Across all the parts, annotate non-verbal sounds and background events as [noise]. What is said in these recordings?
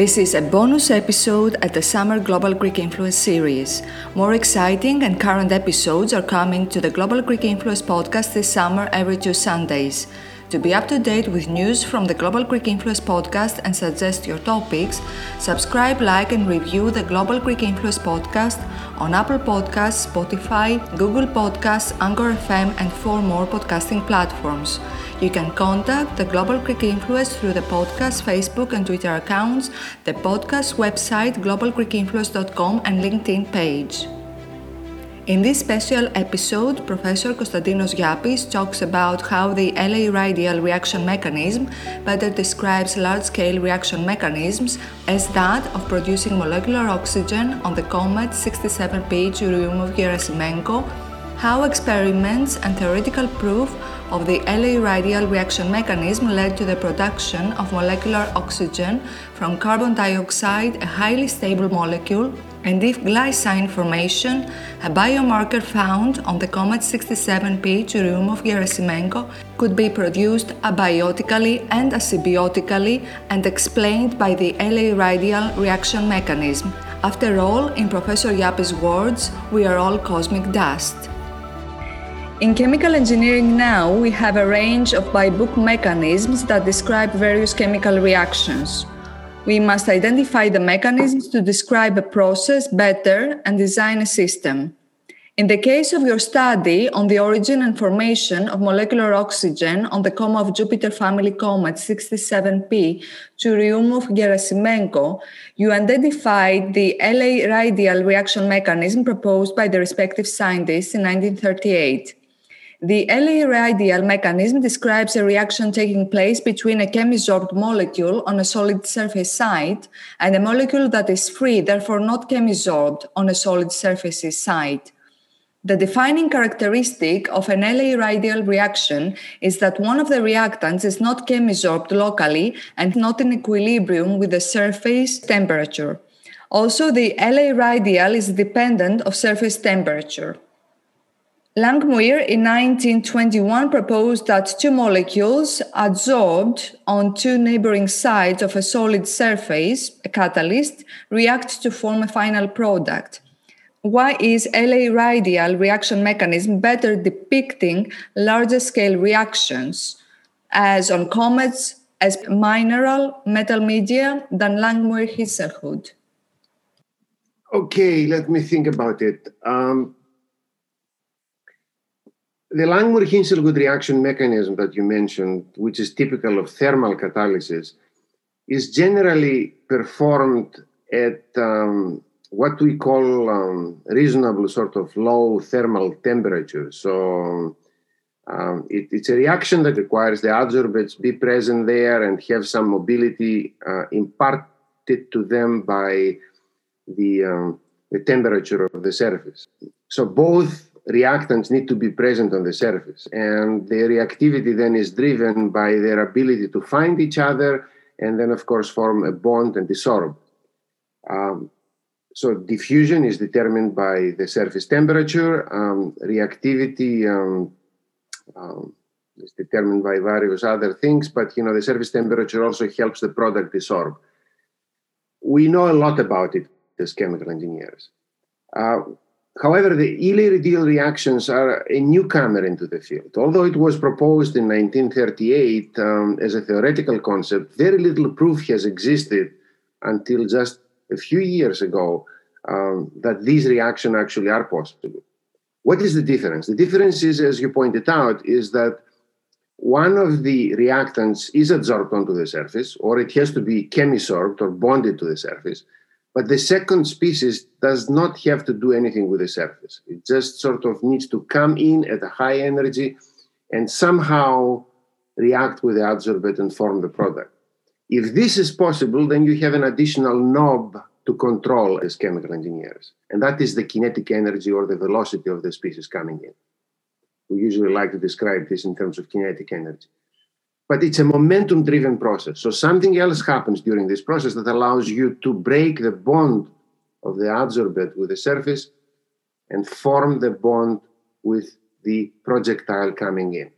This is a bonus episode at the Summer Global Greek Influence series. More exciting and current episodes are coming to the Global Greek Influence podcast this summer every two Sundays. To be up to date with news from the Global Greek Influence podcast and suggest your topics, subscribe, like, and review the Global Greek Influence podcast on Apple Podcasts, Spotify, Google Podcasts, Anchor FM, and four more podcasting platforms. You can contact the Global Greek Influence through the podcast, Facebook, and Twitter accounts, the podcast website, globalgreekinfluence.com, and LinkedIn page. In this special episode, Professor Konstantinos Giapis talks about how the Eley-Rideal reaction mechanism better describes large-scale reaction mechanisms as that of producing molecular oxygen on the comet 67P Churyumov-Gerasimenko, how experiments and theoretical proof of the Eley-Rideal reaction mechanism led to the production of molecular oxygen from carbon dioxide, a highly stable molecule and if glycine formation, a biomarker found on the comet 67P Churyumov-Gerasimenko, could be produced abiotically and asymbiotically and explained by the Eley-Rideal reaction mechanism. After all, in Professor Giapis' words, we are all cosmic dust. In chemical engineering now, we have a range of by-book mechanisms that describe various chemical reactions. We must identify the mechanisms to describe a process better and design a system. In the case of your study on the origin and formation of molecular oxygen on the coma of Jupiter family comet 67P Churyumov-Gerasimenko, you identified the Eley-Rideal reaction mechanism proposed by the respective scientists in 1938. The Eley-Rideal mechanism describes a reaction taking place between a chemisorbed molecule on a solid surface site and a molecule that is free, therefore not chemisorbed, on a solid surface site. The defining characteristic of an Eley-Rideal reaction is that one of the reactants is not chemisorbed locally and not in equilibrium with the surface temperature. Also, the Eley-Rideal is dependent of surface temperature. Langmuir in 1921 proposed that two molecules adsorbed on two neighboring sides of a solid surface, a catalyst, react to form a final product. Why is Eley-Rideal reaction mechanism better depicting larger scale reactions, as on comets, as mineral metal media, than Langmuir Hinshelwood? Okay, let me think about it. Um, the Langmuir-Hinshelwood reaction mechanism that you mentioned, which is typical of thermal catalysis, is generally performed at um, what we call um, reasonable sort of low thermal temperature. So um, it, it's a reaction that requires the adsorbates be present there and have some mobility uh, imparted to them by the, um, the temperature of the surface. So both reactants need to be present on the surface. And the reactivity then is driven by their ability to find each other and then, of course, form a bond and desorb. Um, so diffusion is determined by the surface temperature. Um, reactivity um, um, is determined by various other things, but you know the surface temperature also helps the product desorb. We know a lot about it as chemical engineers. Uh, However, the LA reactions are a newcomer into the field. Although it was proposed in 1938 um, as a theoretical concept, very little proof has existed until just a few years ago um, that these reactions actually are possible. What is the difference? The difference is, as you pointed out, is that one of the reactants is adsorbed onto the surface, or it has to be chemisorbed or bonded to the surface but the second species does not have to do anything with the surface. It just sort of needs to come in at a high energy and somehow react with the adsorbate and form the product. If this is possible, then you have an additional knob to control as chemical engineers. And that is the kinetic energy or the velocity of the species coming in. We usually like to describe this in terms of kinetic energy but it's a momentum driven process. So something else happens during this process that allows you to break the bond of the adsorbate with the surface and form the bond with the projectile coming in.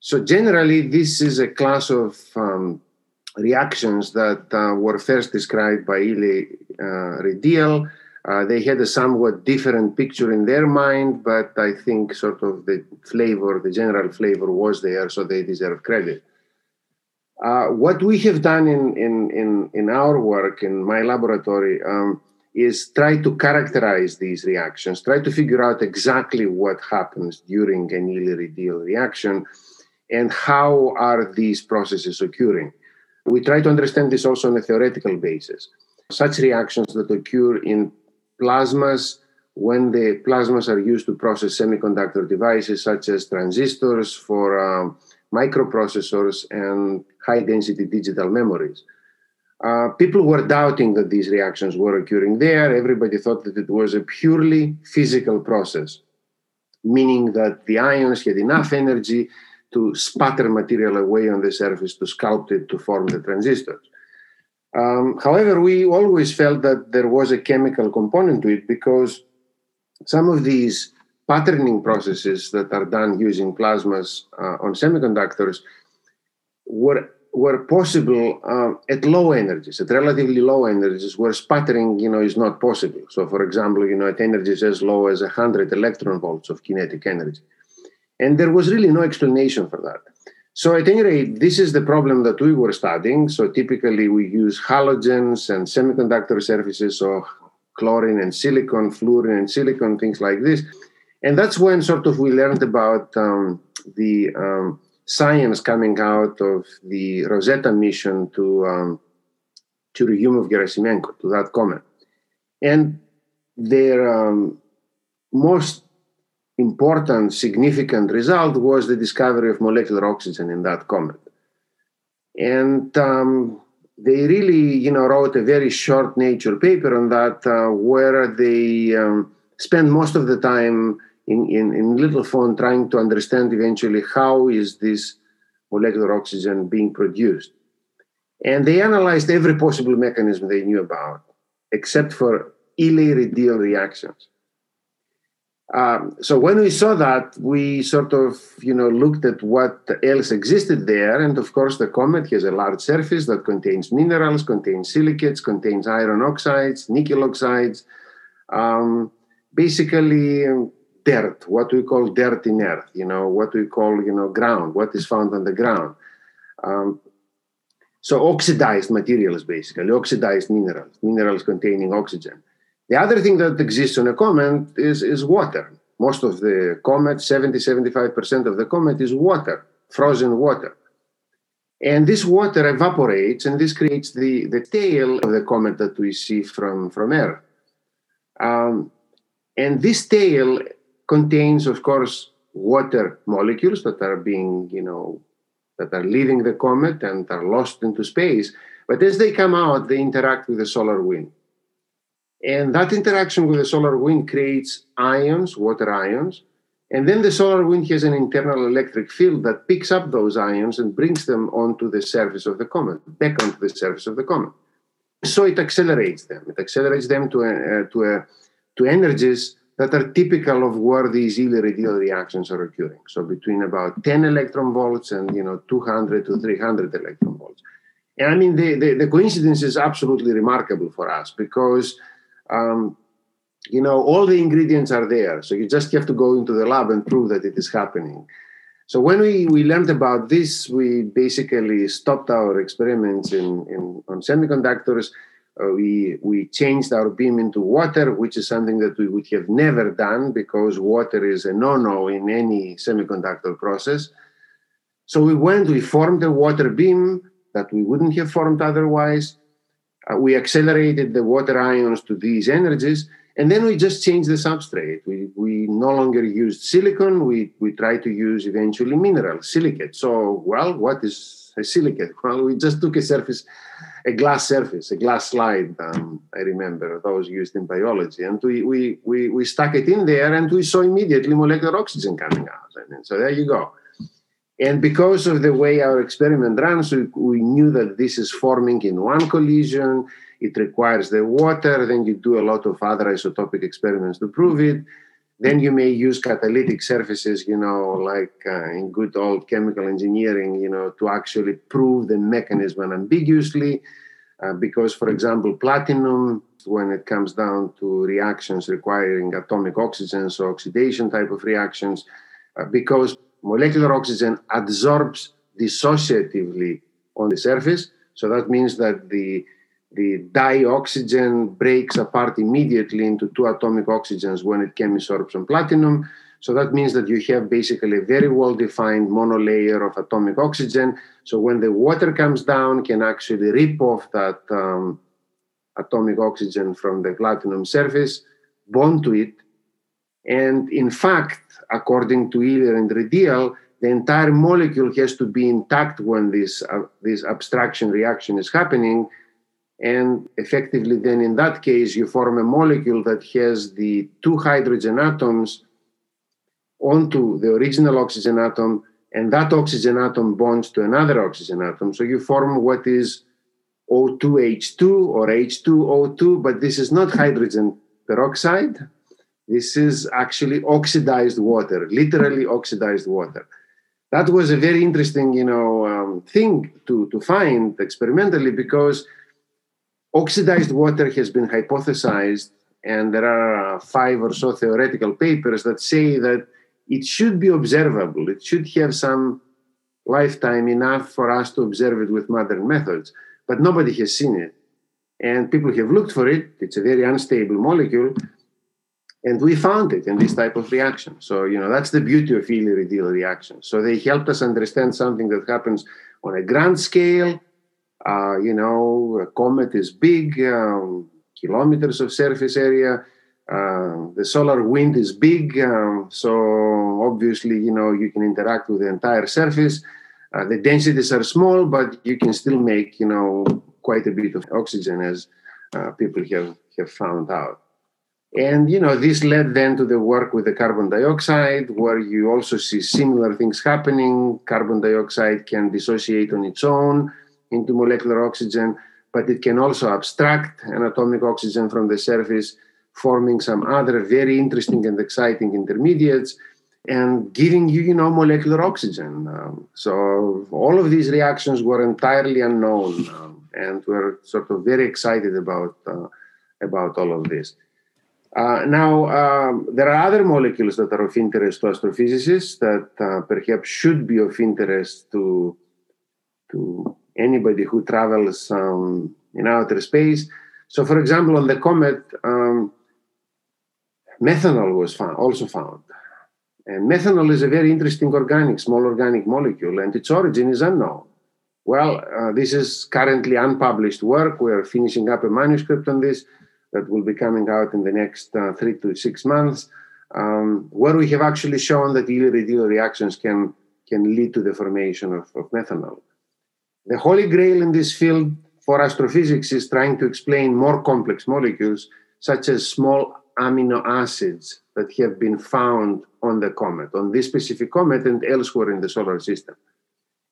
So generally, this is a class of um, reactions that uh, were first described by Eley uh. Uh, they had a somewhat different picture in their mind, but I think sort of the flavor, the general flavor was there, so they deserve credit. Uh, what we have done in, in, in, in our work in my laboratory um, is try to characterize these reactions, try to figure out exactly what happens during an Eley-Rideal reaction and how are these processes occurring. We try to understand this also on a theoretical basis. Such reactions that occur in plasmas when the plasmas are used to process semiconductor devices such as transistors for um, microprocessors and high density digital memories. Uh, people were doubting that these reactions were occurring there. Everybody thought that it was a purely physical process, meaning that the ions had enough energy to sputter material away on the surface to sculpt it to form the transistors. Um, however, we always felt that there was a chemical component to it because some of these patterning processes that are done using plasmas uh, on semiconductors were were possible uh, at low energies, at relatively low energies, where sputtering, you know, is not possible. So, for example, you know, at energies as low as 100 electron volts of kinetic energy. And there was really no explanation for that. So, at any rate, this is the problem that we were studying. So, typically, we use halogens and semiconductor surfaces, so chlorine and silicon, fluorine and silicon, things like this. And that's when sort of we learned about um, the um, science coming out of the Rosetta mission to um, Churyumov-Gerasimenko, to that comet. And their um, most important, significant result was the discovery of molecular oxygen in that comet. And um, they really, you know, wrote a very short Nature paper on that, uh, where they um, spend most of the time in, in, in little font trying to understand eventually how is this molecular oxygen being produced. And they analyzed every possible mechanism they knew about, except for Eley-Rideal reactions. Um, so when we saw that, we sort of, you know, looked at what else existed there, and of course, the comet has a large surface that contains minerals, contains silicates, contains iron oxides, nickel oxides. Um, basically, dirt, what we call dirt in earth, you know, what we call, you know, ground, what is found on the ground. Um, so oxidized materials, basically, oxidized minerals, minerals containing oxygen. The other thing that exists on a comet is, is water. Most of the comet, 70, 75% of the comet is water, frozen water. And this water evaporates, and this creates the, the tail of the comet that we see from, from Earth. Um, and this tail contains, of course, water molecules that are being, you know, that are leaving the comet and are lost into space. But as they come out, they interact with the solar wind. And that interaction with the solar wind creates ions, water ions. And then the solar wind has an internal electric field that picks up those ions and brings them onto the surface of the comet, back onto the surface of the comet. So it accelerates them. It accelerates them to, uh, to, uh, to energies that are typical of where these Eley-Rideal reactions are occurring. So between about 10 electron volts and you know 200 to 300 electron volts. And I mean, the, the, the coincidence is absolutely remarkable for us because, um, you know, all the ingredients are there. So you just have to go into the lab and prove that it is happening. So when we, we learned about this, we basically stopped our experiments in, in on semiconductors uh, we we changed our beam into water, which is something that we would have never done because water is a no-no in any semiconductor process. So we went, we formed a water beam that we wouldn't have formed otherwise. Uh, we accelerated the water ions to these energies, and then we just changed the substrate. We, we no longer used silicon, we, we tried to use eventually mineral, silicate. So, well, what is a silicate? Well, we just took a surface a glass surface, a glass slide. Um, I remember those used in biology, and we, we we we stuck it in there, and we saw immediately molecular oxygen coming out. I mean, so there you go. And because of the way our experiment runs, we, we knew that this is forming in one collision. It requires the water. Then you do a lot of other isotopic experiments to prove it. Then you may use catalytic surfaces, you know, like uh, in good old chemical engineering, you know, to actually prove the mechanism unambiguously. Uh, because, for example, platinum, when it comes down to reactions requiring atomic oxygen, so oxidation type of reactions, uh, because molecular oxygen absorbs dissociatively on the surface. So that means that the the dioxygen breaks apart immediately into two atomic oxygens when it chemisorbs on platinum. So that means that you have basically a very well-defined monolayer of atomic oxygen. So when the water comes down, can actually rip off that um, atomic oxygen from the platinum surface, bond to it, and in fact, according to Eley and Rideal, the entire molecule has to be intact when this uh, this abstraction reaction is happening and effectively then in that case you form a molecule that has the two hydrogen atoms onto the original oxygen atom and that oxygen atom bonds to another oxygen atom. So you form what is O2H2 or H2O2 but this is not hydrogen peroxide. This is actually oxidized water literally oxidized water. That was a very interesting you know um, thing to, to find experimentally because Oxidized water has been hypothesized, and there are uh, five or so theoretical papers that say that it should be observable. It should have some lifetime enough for us to observe it with modern methods, but nobody has seen it. And people have looked for it. It's a very unstable molecule. And we found it in this type of reaction. So, you know, that's the beauty of Eley-Rideal reactions. So they helped us understand something that happens on a grand scale uh, you know, a comet is big, um, kilometers of surface area. Uh, the solar wind is big, um, so obviously, you know, you can interact with the entire surface. Uh, the densities are small, but you can still make, you know, quite a bit of oxygen, as uh, people have, have found out. And you know, this led then to the work with the carbon dioxide, where you also see similar things happening. Carbon dioxide can dissociate on its own into molecular oxygen, but it can also abstract an atomic oxygen from the surface, forming some other very interesting and exciting intermediates and giving you, you know, molecular oxygen. Um, so all of these reactions were entirely unknown, um, and we're sort of very excited about uh, about all of this. Uh, now, um, there are other molecules that are of interest to astrophysicists that uh, perhaps should be of interest to to anybody who travels um, in outer space. So, for example, on the comet, um, methanol was found, also found. And methanol is a very interesting organic, small organic molecule, and its origin is unknown. Well, uh, this is currently unpublished work. We're finishing up a manuscript on this that will be coming out in the next uh, three to six months, um, where we have actually shown that Eley-Rideal reactions can, can lead to the formation of, of methanol. The holy grail in this field for astrophysics is trying to explain more complex molecules, such as small amino acids that have been found on the comet, on this specific comet and elsewhere in the solar system.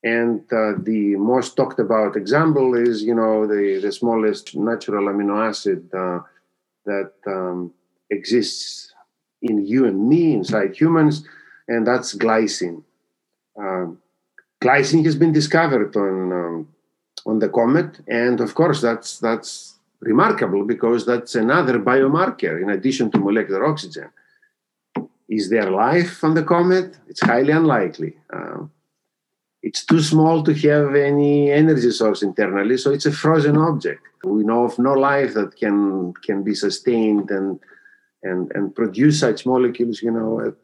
And uh, the most talked about example is, you know, the, the smallest natural amino acid uh, that um, exists in you and me, inside humans, and that's glycine. Um, glycine has been discovered on um, on the comet, and of course that's that's remarkable because that's another biomarker in addition to molecular oxygen. Is there life on the comet? It's highly unlikely. Uh, it's too small to have any energy source internally, so it's a frozen object. We know of no life that can can be sustained and and and produce such molecules, you know, at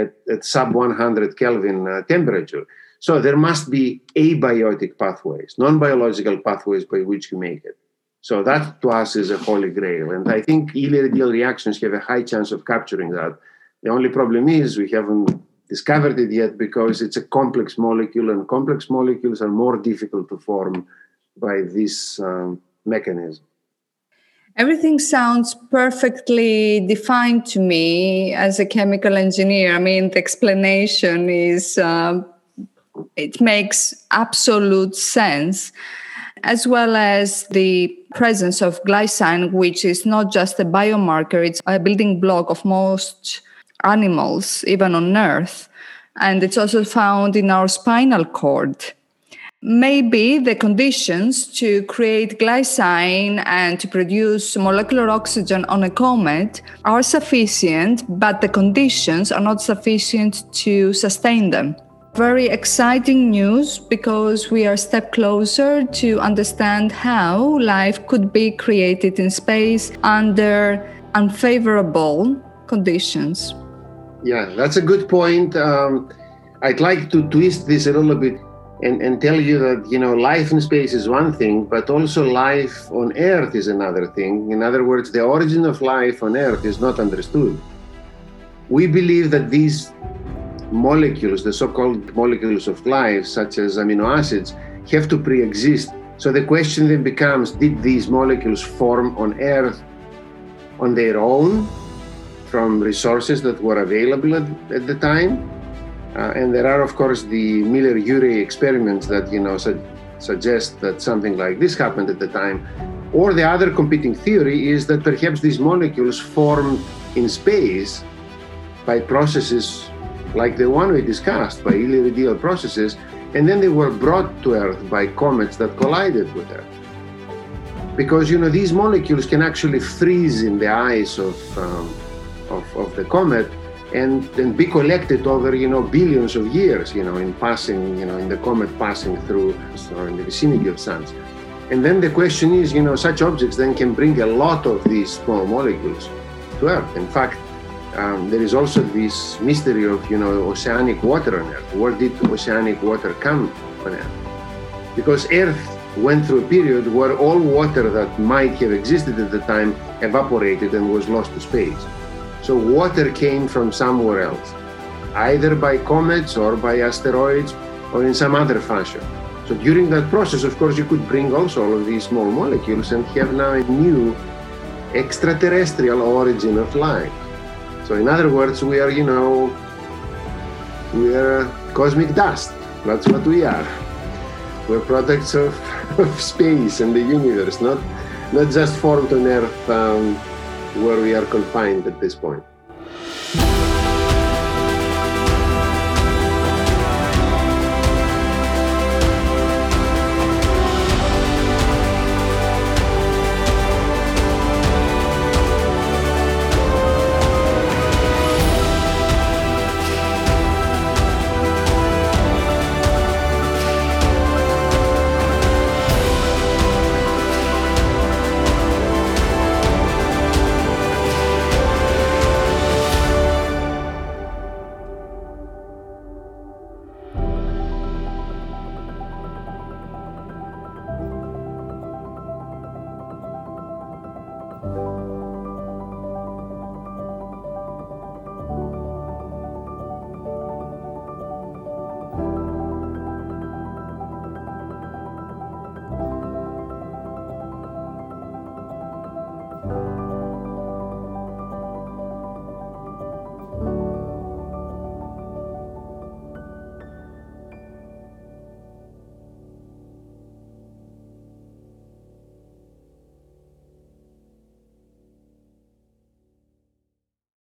at, at sub 100 Kelvin uh, temperature. So there must be abiotic pathways, non-biological pathways by which you make it. So that to us is a holy grail. And I think Eley-Rideal reactions have a high chance of capturing that. The only problem is we haven't discovered it yet because it's a complex molecule and complex molecules are more difficult to form by this um, mechanism. Everything sounds perfectly defined to me as a chemical engineer. I mean, the explanation is uh, it makes absolute sense as well as the presence of glycine which is not just a biomarker it's a building block of most animals, even on Earth. And it's also found in our spinal cord. Maybe the conditions to create glycine and to produce molecular oxygen on a comet are sufficient, but the conditions are not sufficient to sustain them. Very exciting news because we are a step closer to understand how life could be created in space under unfavorable conditions. Yeah, that's a good point. Um, I'd like to twist this a little bit and, and tell you that you know life in space is one thing but also life on earth is another thing in other words the origin of life on earth is not understood we believe that these molecules the so-called molecules of life such as amino acids have to pre-exist so the question then becomes did these molecules form on earth on their own from resources that were available at, at the time uh, and there are, of course, the Miller-Urey experiments that you know su- suggest that something like this happened at the time. Or the other competing theory is that perhaps these molecules formed in space by processes like the one we discussed, by Eley-Rideal processes, and then they were brought to Earth by comets that collided with Earth. Because you know these molecules can actually freeze in the ice of, um, of, of the comet and and be collected over you know billions of years you know in passing you know in the comet passing through or in the vicinity of suns and then the question is you know such objects then can bring a lot of these small molecules to earth in fact um, there is also this mystery of you know oceanic water on earth where did oceanic water come on earth because earth went through a period where all water that might have existed at the time evaporated and was lost to space so water came from somewhere else, either by comets or by asteroids or in some other fashion. So during that process, of course, you could bring also all of these small molecules and have now a new extraterrestrial origin of life. So in other words, we are, you know, we are cosmic dust. That's what we are. We're products of, [laughs] of space and the universe, not not just formed on Earth um, where we are confined at this point.